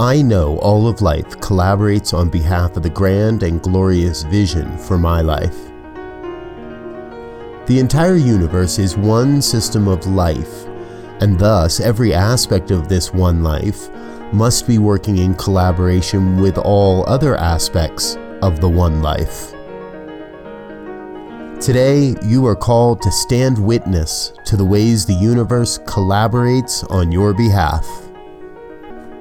I know all of life collaborates on behalf of the grand and glorious vision for my life. The entire universe is one system of life, and thus every aspect of this one life must be working in collaboration with all other aspects of the one life. Today, you are called to stand witness to the ways the universe collaborates on your behalf.